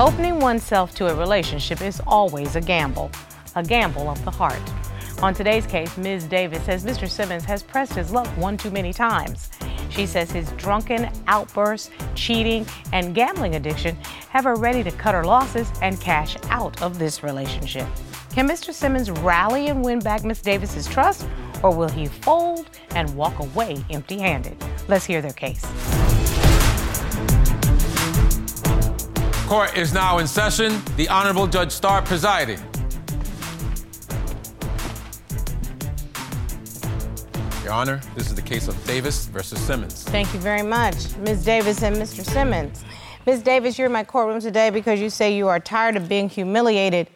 Opening oneself to a relationship is always a gamble, a gamble of the heart. On today's case, Ms. Davis says Mr. Simmons has pressed his luck one too many times. She says his drunken outbursts, cheating, and gambling addiction have her ready to cut her losses and cash out of this relationship. Can Mr. Simmons rally and win back Ms. Davis's trust, or will he fold and walk away empty handed? Let's hear their case. Court is now in session. The Honorable Judge Star presiding. Your Honor, this is the case of Davis versus Simmons. Thank you very much, Ms. Davis and Mr. Simmons. Ms. Davis, you're in my courtroom today because you say you are tired of being humiliated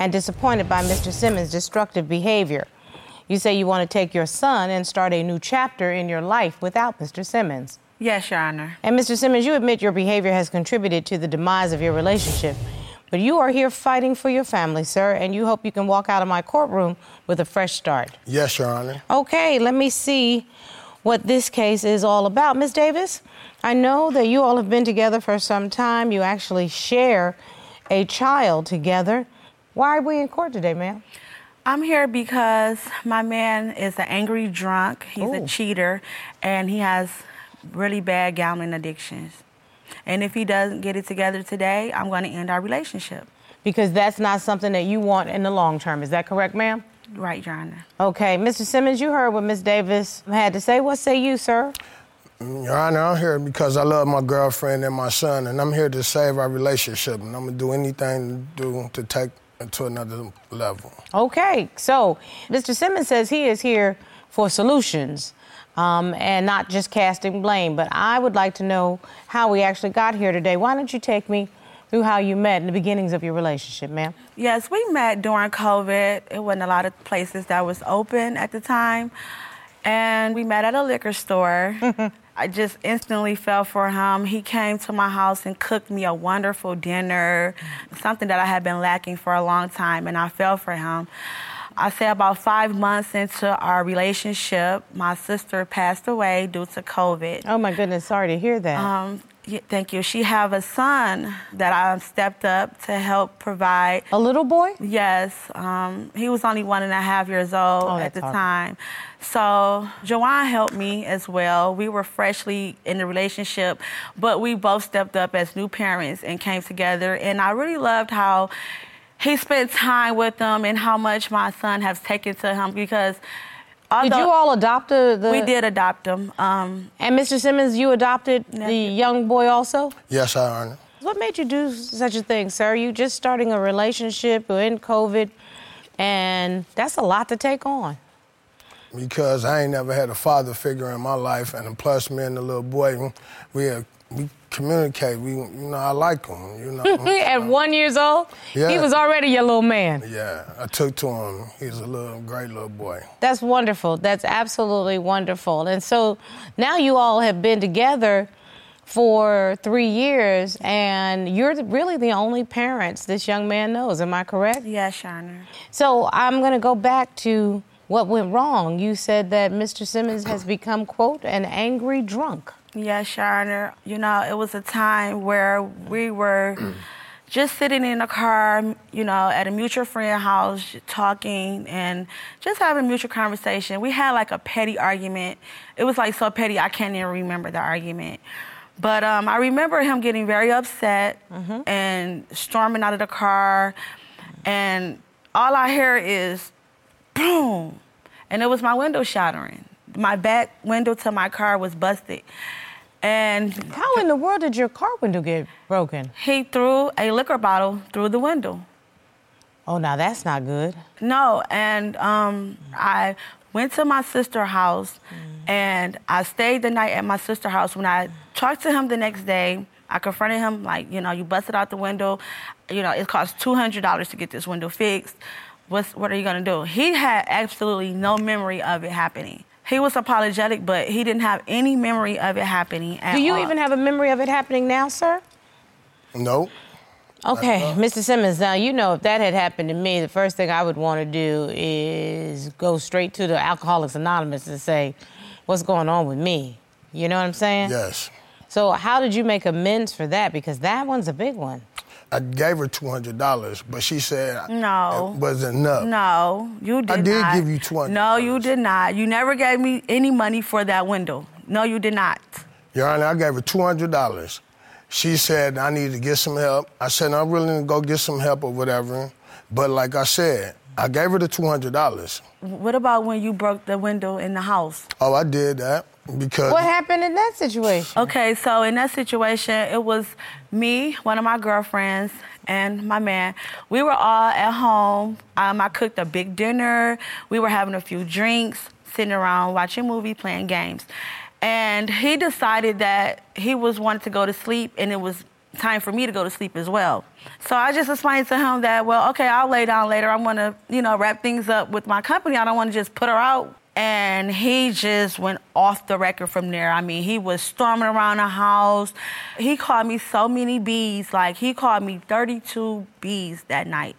and disappointed by Mr. Simmons' destructive behavior. You say you want to take your son and start a new chapter in your life without Mr. Simmons. Yes, Your Honor. And Mr. Simmons, you admit your behavior has contributed to the demise of your relationship. But you are here fighting for your family, sir, and you hope you can walk out of my courtroom with a fresh start. Yes, Your Honor. Okay, let me see what this case is all about. Miss Davis, I know that you all have been together for some time. You actually share a child together. Why are we in court today, ma'am? I'm here because my man is an angry drunk. He's Ooh. a cheater, and he has really bad gambling addictions. And if he doesn't get it together today, I'm going to end our relationship. Because that's not something that you want in the long term. Is that correct, ma'am? Right, Your Honor. Okay, Mr. Simmons, you heard what Miss Davis had to say. What say you, sir? Your Honor, I'm here because I love my girlfriend and my son, and I'm here to save our relationship, and I'm gonna do anything to do to take it to another level. Okay, so Mr. Simmons says he is here for solutions um, and not just casting blame. But I would like to know how we actually got here today. Why don't you take me through how you met in the beginnings of your relationship, ma'am? Yes, we met during COVID. It wasn't a lot of places that was open at the time. And we met at a liquor store. I just instantly fell for him. He came to my house and cooked me a wonderful dinner, something that I had been lacking for a long time, and I fell for him. I say about five months into our relationship, my sister passed away due to COVID. Oh my goodness, sorry to hear that. Um, thank you. She have a son that I stepped up to help provide. a little boy? Yes, um, he was only one and a half years old Oh, at the hard. time. So Jajuan helped me as well. We were freshly in the relationship, but we both stepped up as new parents and came together. And I really loved how he spent time with them and how much my son has taken to him because. Did you all adopt the, the we did adopt him. Um, And Mr. Simmons, you adopted the young boy also? Yes, Your Honor. What made you do such a thing, sir? You just starting a relationship, in COVID, and that's a lot to take on. Because I ain't never had a father figure in my life, and plus me and the little boy, we have, we communicate. We, you know, I like him. You know. At one years old, he was already your little man. yeah, I took to him. He's a little great little boy. That's wonderful. That's absolutely wonderful. And so now you all have been together for three years, and you're really the only parents this young man knows. Am I correct? yes, Your Honor. So I'm going to go back to what went wrong. You said that Mr. Simmons has become, quote, an angry drunk. Yes, Your Honor. You know, it was a time where we were just sitting in a car, you know, at a mutual friend house, talking and just having mutual conversation. We had like a petty argument. It was like so petty, I can't even remember the argument. But um, I remember him getting very upset and storming out of the car. And all I hear is boom. And it was my window shattering. My back window to my car was busted. And How in the world did your car window get broken? he threw a liquor bottle through the window. Oh, now that's not good. No, and um, I went to my sister's house and I stayed the night at my sister's house. When I talked to him the next day, I confronted him like, you know, you busted out the window. You know, it cost $200 to get this window fixed. What's, what are you gonna do? He had absolutely no memory of it happening. He was apologetic, but he didn't have any memory of it happening at Do you all. even have a memory of it happening now, sir? No. Okay, Mr. Simmons, now you know if that had happened to me, the first thing I would want to do is go straight to the Alcoholics Anonymous and say, What's going on with me? You know what I'm saying? Yes. So, how did you make amends for that? Because that one's a big one. I gave her two hundred dollars, but she said No. it wasn't enough. No, you did I did not. give you $200. No, you did not. You never gave me any money for that window. No, you did not. Your Honor, I gave her two hundred dollars. She said I need to get some help. I said I'm willing to go get some help or whatever. But like I said, I gave her the two hundred dollars. What about when you broke the window in the house? Oh, I did that because What happened in that situation? Okay, so in that situation, it was me, one of my girlfriends, and my man. We were all at home. Um, I cooked a big dinner. We were having a few drinks, sitting around watching a movie, playing games. And he decided that he was wanting to go to sleep, and it was time for me to go to sleep as well. So I just explained to him that, well, okay, I'll lay down later. I'm gonna, you know, wrap things up with my company. I don't want to just put her out. And he just went off the record from there. I mean, he was storming around the house. He called me so many bees. Like, he called me 32 bees that night.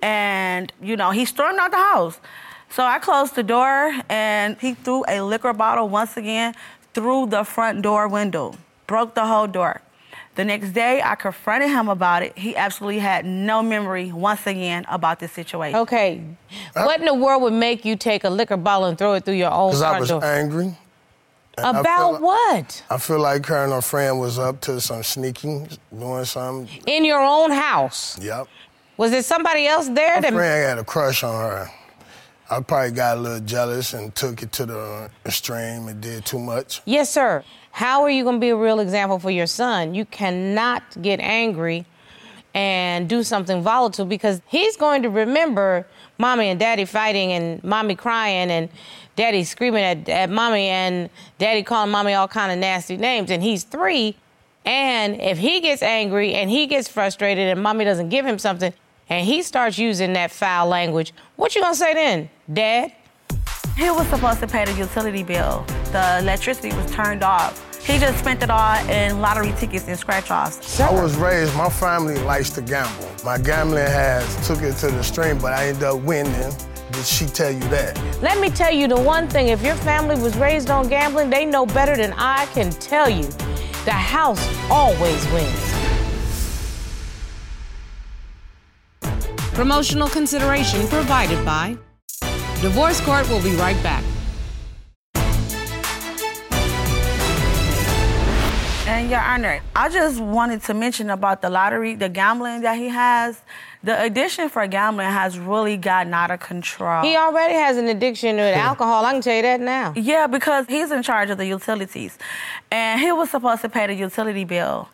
And, you know, he stormed out the house. So I closed the door and he threw a liquor bottle once again through the front door window, broke the whole door. The next day, I confronted him about it. He absolutely had no memory once again about this situation. Okay. What in the world would make you take a liquor bottle and throw it through your own because I front was door? angry. And I feel About like- what? I feel like her and her friend was up to some sneaking, doing something. In your own house? Yep. Was there somebody else there My that friend had a crush on her. I probably got a little jealous and took it to the extreme and did too much. Yes, sir. How are you going to be a real example for your son? You cannot get angry and do something volatile because he's going to remember mommy and daddy fighting and mommy crying and daddy screaming at, at mommy and daddy calling mommy all kind of nasty names. And he's three and if he gets angry and he gets frustrated and mommy doesn't give him something and he starts using that foul language what you gonna say then? Dad He was supposed to pay the utility bill. The electricity was turned off. He just spent it all in lottery tickets and scratch offs. I was raised, my family likes to gamble. My gambling has took it to the extreme, but I ended up winning. Did she tell you that? Let me tell you the one thing if your family was raised on gambling, they know better than I can tell you. The house always wins. Promotional consideration provided by Divorce Court will be right back. And Your Honor, I just wanted to mention about the lottery, the gambling that he has. The addiction for gambling has really gotten out of control. He already has an addiction to alcohol, I can tell you that now. Yeah, because he's in charge of the utilities. And he was supposed to pay the utility bill.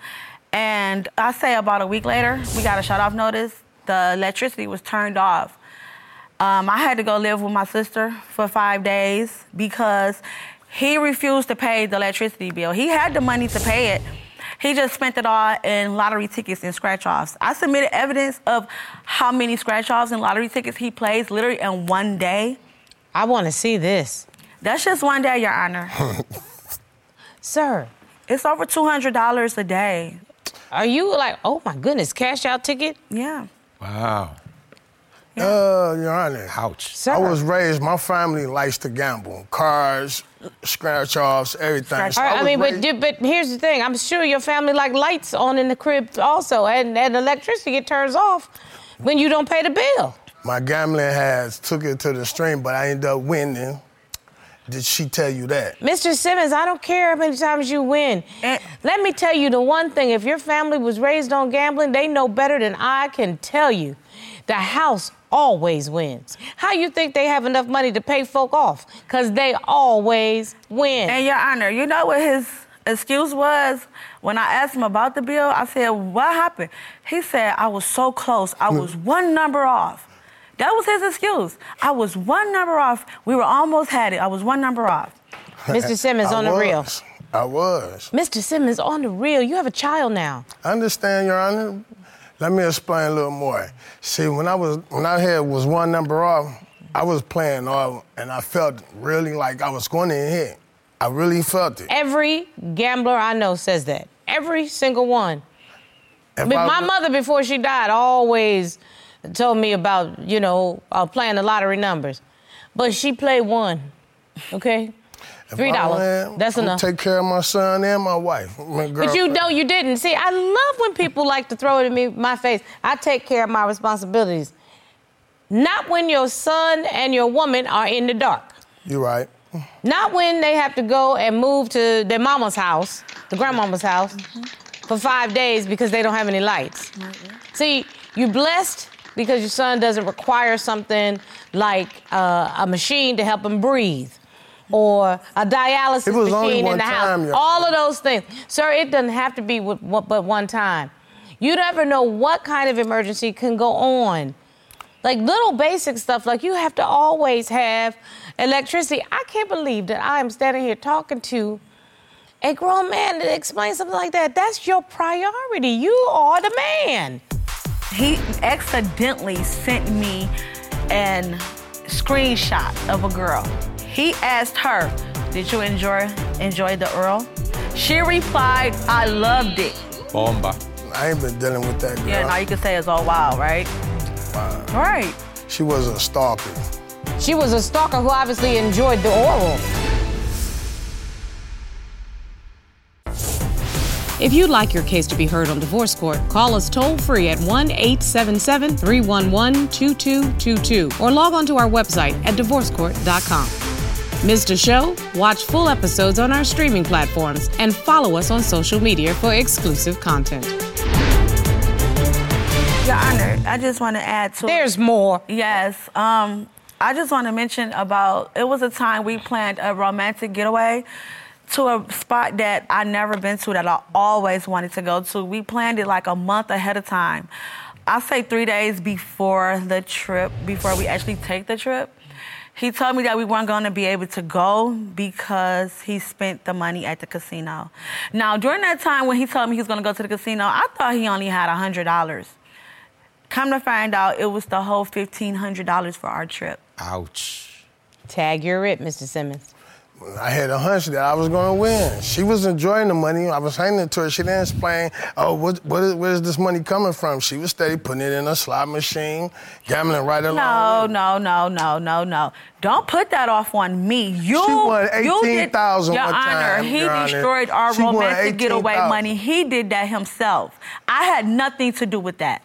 And I say about a week later, we got a shut off notice. The electricity was turned off. Um, I had to go live with my sister for five days because he refused to pay the electricity bill. He had the money to pay it. He just spent it all in lottery tickets and scratch offs. I submitted evidence of how many scratch offs and lottery tickets he plays literally in one day. I want to see this. That's just one day, Your Honor. Sir, It's over $200 a day. are you like, oh my goodness, cash out ticket? Yeah. Wow. Uh, Your Honor. Ouch. Sir. I was raised, my family likes to gamble. Cars, scratch offs, everything. Scratch- So All right, I, mean, but, raised- but here's the thing. I'm sure your family like lights on in the crib also, and, and electricity it turns off when you don't pay the bill. my gambling has took it to the extreme, but I ended up winning. Did she tell you that? Mr. Simmons, I don't care how many times you win. Eh. Let me tell you the one thing if your family was raised on gambling, they know better than I can tell you. The house always wins. How you think they have enough money to pay folk off? Because they always win. And Your Honor, you know what his excuse was? When I asked him about the bill, I said, What happened? He said, I was so close. I was hmm. one number off. That was his excuse. I was one number off. We were almost had it. I was one number off. Mr. Simmons, I on the real. I was. Mr. Simmons, on the real, you have a child now. I understand, Your Honor. Let me explain a little more. See, when I was when I had was one number off, I was playing off, and I felt really like I was going to hit. I really felt it. Every gambler I know says that. Every single one. If But I my mother, before she died, always told me about, you know, uh, playing the lottery numbers. But she played one, okay? If Three dollars. That's enough. Take care of my son and my wife. My But you know you didn't. See, I love when people like to throw it in me my face. I take care of my responsibilities. Not when your son and your woman are in the dark. You're right. Not when they have to go and move to their mama's house, the grandmama's house, for five days because they don't have any lights. See, you're blessed because your son doesn't require something like uh, a machine to help him breathe. Or a dialysis It only machine in the time, house. All of those things. Sir, it doesn't have to be with, what- but one time. You never know what kind of emergency can go on. Like little basic stuff, like you have to always have electricity. I can't believe that I am standing here talking to a grown man to explain something like that. That's your priority. You are the man. He accidentally sent me an screenshot of a girl. He asked her, "Did you enjoy enjoy the Earl?" She replied, "I loved it." Bomba. I ain't been dealing with that girl. Yeah, now you can say it's all wild, right? Right. She was a stalker. She was a stalker who obviously enjoyed the oral. If you'd like your case to be heard on divorce court, call us toll free at 1 877 311 2222 or log on to our website at divorcecourt.com. Missed a show? Watch full episodes on our streaming platforms and follow us on social media for exclusive content. Your Honor, I just want to add to There's more. Yes. Um, I just want to mention about it was a time we planned a romantic getaway to a spot that I never been to that I always wanted to go to. We planned it like a month ahead of time. I say three days before the trip, before we actually take the trip. He told me that we weren't going to be able to go because he spent the money at the casino. Now, during that time when he told me he was going to go to the casino, I thought he only had $100. Come to find out, it was the whole $1,500 for our trip. Ouch. Tag your it, Mr. Simmons. I had a hunch that I was going to win. She was enjoying the money. I was handing it to her. She didn't explain, oh, what, what is, where's this money coming from? She was steady putting it in a slot machine, gambling right along. No, with it. no, no, no, no, no. Don't put that off on me. You, She won you did- 18,000 Your Honor, time, he Your Honor. destroyed our She romantic getaway 18,000. money. He did that himself. I had nothing to do with that.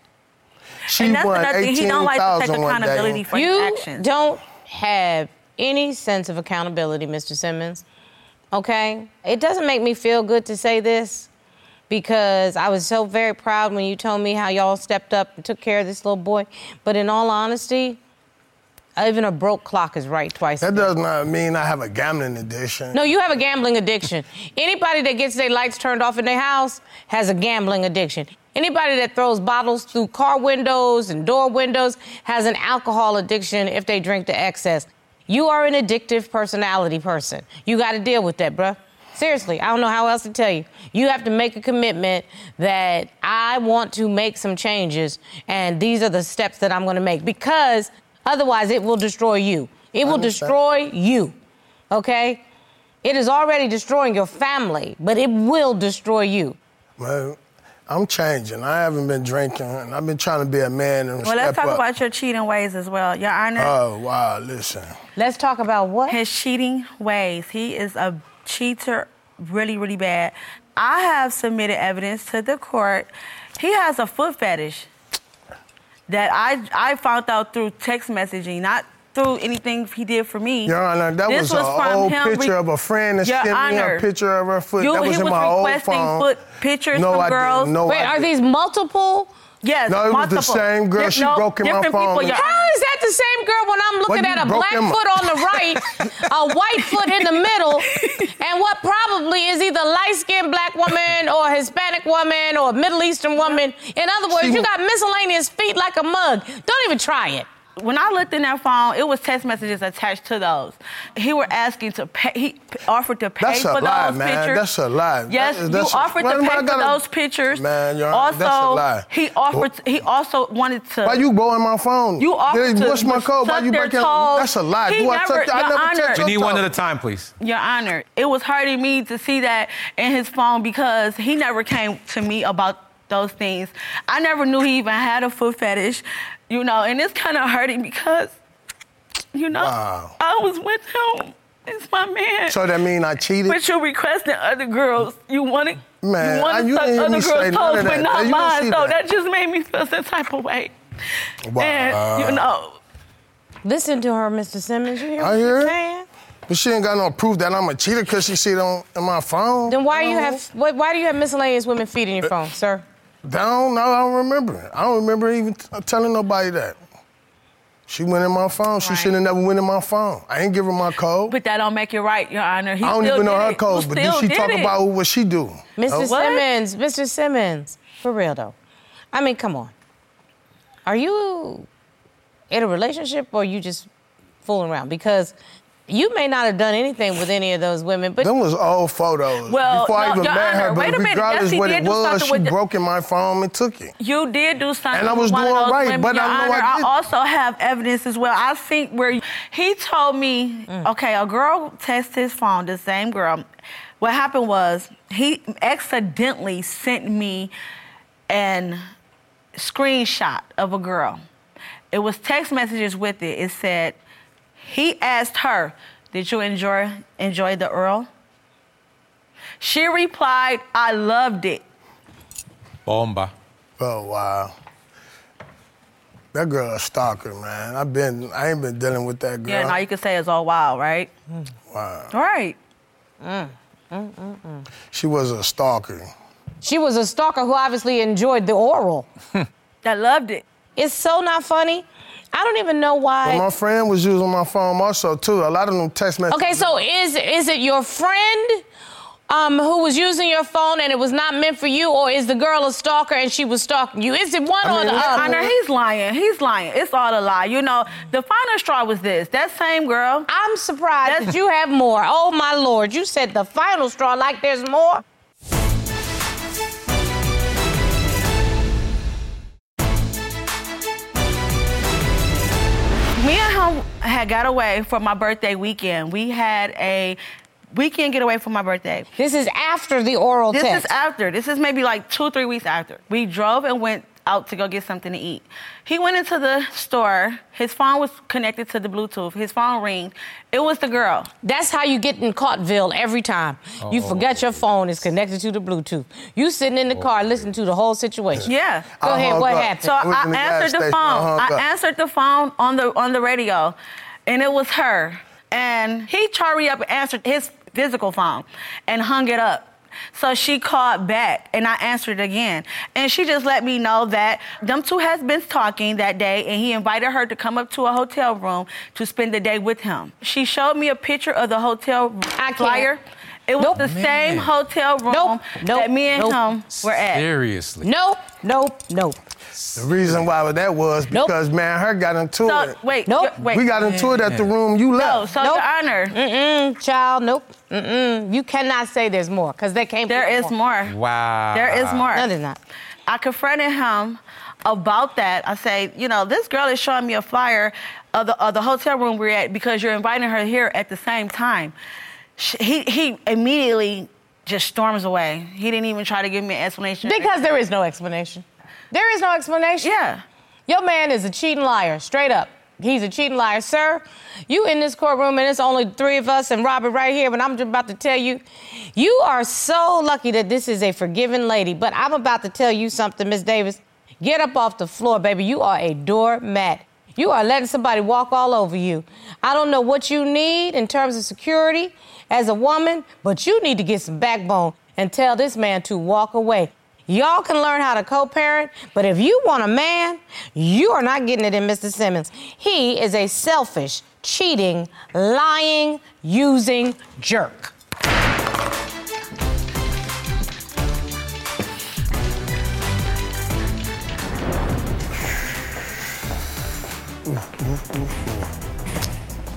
She and that's won another thing. He don't like to take accountability day. for his You actions. don't have any sense of accountability, Mr. Simmons. Okay? It doesn't make me feel good to say this because I was so very proud when you told me how y'all stepped up and took care of this little boy. But in all honesty, even a broke clock is right twice. That does not mean I have a gambling addiction. No, you have a gambling addiction. Anybody that gets their lights turned off in their house has a gambling addiction. Anybody that throws bottles through car windows and door windows has an alcohol addiction if they drink to excess. You are an addictive personality person. You got to deal with that, bruh. Seriously, I don't know how else to tell you. You have to make a commitment that I want to make some changes, and these are the steps that I'm going to make because otherwise it will destroy you. It will destroy you okay? It is already destroying your family, but it will destroy you. Well, I'm changing. I haven't been drinking, and I've been trying to be a man and well, let's step talk up. about your cheating ways as well. Your Honor, Oh, wow, listen. Let's talk about what? his cheating ways. He is a cheater, really, really bad. I have submitted evidence to the court. He has a foot fetish that I I found out through text messaging, not through anything he did for me. Your Honor, that This was, was an old him re- picture of a friend that Your sent me Honor, a picture of her foot. you- that was he in was my old requesting phone. foot pictures no, from I girls. Didn't. No, Wait, I are didn't. these multiple? Yes, No, it was the multiple. same girl. Di- She no, broke in my different phone. People, Your How is that the same girl when I'm looking Well, at a black him foot on the right, a white foot in the middle, and what probably is either light-skinned black woman or Hispanic woman or Middle Eastern woman? In other words, She- you got miscellaneous feet like a mug. Don't even try it. When I looked in that phone, it was text messages attached to those. He were asking to pay. He offered to pay for those pictures. That's a for lie, man. pictures. That's a lie. Yes, That- that's- you offered Why- to pay for gotta- those pictures. Man, Your Honor, also, that's a lie. he offered. He also wanted to. Why you blowing my phone? You offered Hey, to What's my code? Why you breaking? toes. That's a lie. He Do I never- touch? I never Honor. touch We your need one at a time, please. Your Honor, it was hurting me to see that in his phone because he never came to me about those things. I never knew he even had a foot fetish, you know, and it's kind of hurting because, you know, Wow. I was with him It's my man. So that mean I cheated? But you're requesting other girls. You want to, Man, you want I- to you suck other say girls' none toes, but that. not You didn't mine. see So that. that just made me feel some type of way. Wow. And, you know, Listen to her, Mr. Simmons. You hear I what hear she's it. saying? But she ain't got no proof that I'm a cheater because she see it on, on my phone. Then why I you don't have why, why do you have miscellaneous women feeding your uh, phone, sir? Know. Down? No, I don't remember. I don't remember even t- telling nobody that. She went in my phone. She Right. should have never went in my phone. I ain't give her my code. but that don't make it right, Your Honor. He I don't still even know her it. code, You but did she did talk it. about what she do? Mr. Oh, What? Simmons, Mr. Simmons, for real though. I mean, come on. Are you in a relationship or you just fooling around? Because you may not have done anything with any of those women, but Them was old photos. Well, Before I even met her, but wait a minute. regardless Yes, what it was, she broke in my phone and took it. You did do something. And I was with one doing right, women, but Your I know I Honor, didn't. also have evidence as well. I think where he told me, Mm. okay, a girl texted his phone, the same girl. What happened was he accidentally sent me an screenshot of a girl. It was text messages with it. It said, he asked her, "Did you enjoy enjoy the Earl?" She replied, "I loved it." Bomba. Oh wow. That girl a stalker, man. I've been I ain't been dealing with that girl. Yeah, now you can say it's all wild, right? wow. Right. Mm, mm, mm, she was a stalker. she was a stalker who obviously enjoyed the oral. That loved it. It's so not funny. I don't even know But why. my friend was using my phone also too. A lot of them text messages. Okay, so is is it your friend um, who was using your phone and it was not meant for you, or is the girl a stalker and she was stalking you? Is it one I or the it's other? Honor, he's lying. He's lying. It's all a lie. You know, the final straw was this. That same girl. I'm surprised that you have more. Oh my lord, you said the final straw like there's more. Had got away for my birthday weekend. We had a weekend getaway for my birthday. This is after the oral This test. is after. This is maybe like two, three weeks after. We drove and went out to go get something to eat. He went into the store. His phone was connected to the Bluetooth. His phone rang. It was the girl. That's how you get in Caughtville every time. You oh. forget your phone is connected to the Bluetooth. You sitting in the oh, car listening to the whole situation. Yeah. Go I ahead, what up. happened? So I went I in the answered the phone. I I answered the phone on the on the radio, and it was her. And he hurry up and answered his physical phone, and hung it up. So she called back, and I answered again. And she just let me know that them two has been talking that day, and he invited her to come up to a hotel room to spend the day with him. She showed me a picture of the hotel can't. flyer. It was Nope. the same hotel room Nope. Nope. that me and Nope. him were at. Seriously. Nope, nope, nope. The reason why that was Nope. because man, her got into So it. wait, Nope. wait. We got into it at the room you left. No, so Nope. Your Honor, Mm-mm, child, nope. Mm-mm. You cannot say there's more, because they came there is more. Wow. There is more. No, there's not. I confronted him about that. I say, you know, this girl is showing me a flyer of the, of the hotel room we're at because you're inviting her here at the same time. Sh- He, he immediately just storms away. He didn't even try to give me an explanation. Because there is no explanation. There is no explanation. yeah. Your man is a cheating liar, straight up. He's a cheating liar. Sir, you in this courtroom and it's only three of us and Robert right here, but I'm just about to tell you, you are so lucky that this is a forgiving lady. But I'm about to tell you something, Miss Davis. Get up off the floor, baby. You are a doormat. You are letting somebody walk all over you. I don't know what you need in terms of security as a woman, but you need to get some backbone and tell this man to walk away. Y'all can learn how to co parent, but if you want a man, you are not getting it in Mr. Simmons. He is a selfish, cheating, lying, using jerk.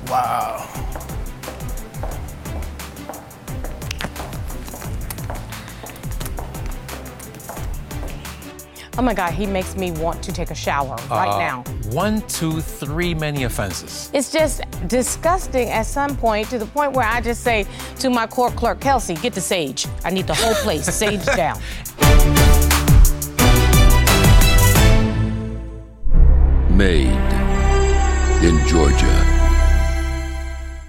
Wow. Oh my God, he makes me want to take a shower right Uh, now. One, two, three many offenses. It's just disgusting at some point to the point where I just say to my court clerk, Kelsey, get the sage. I need the whole place sage down. Made in Georgia.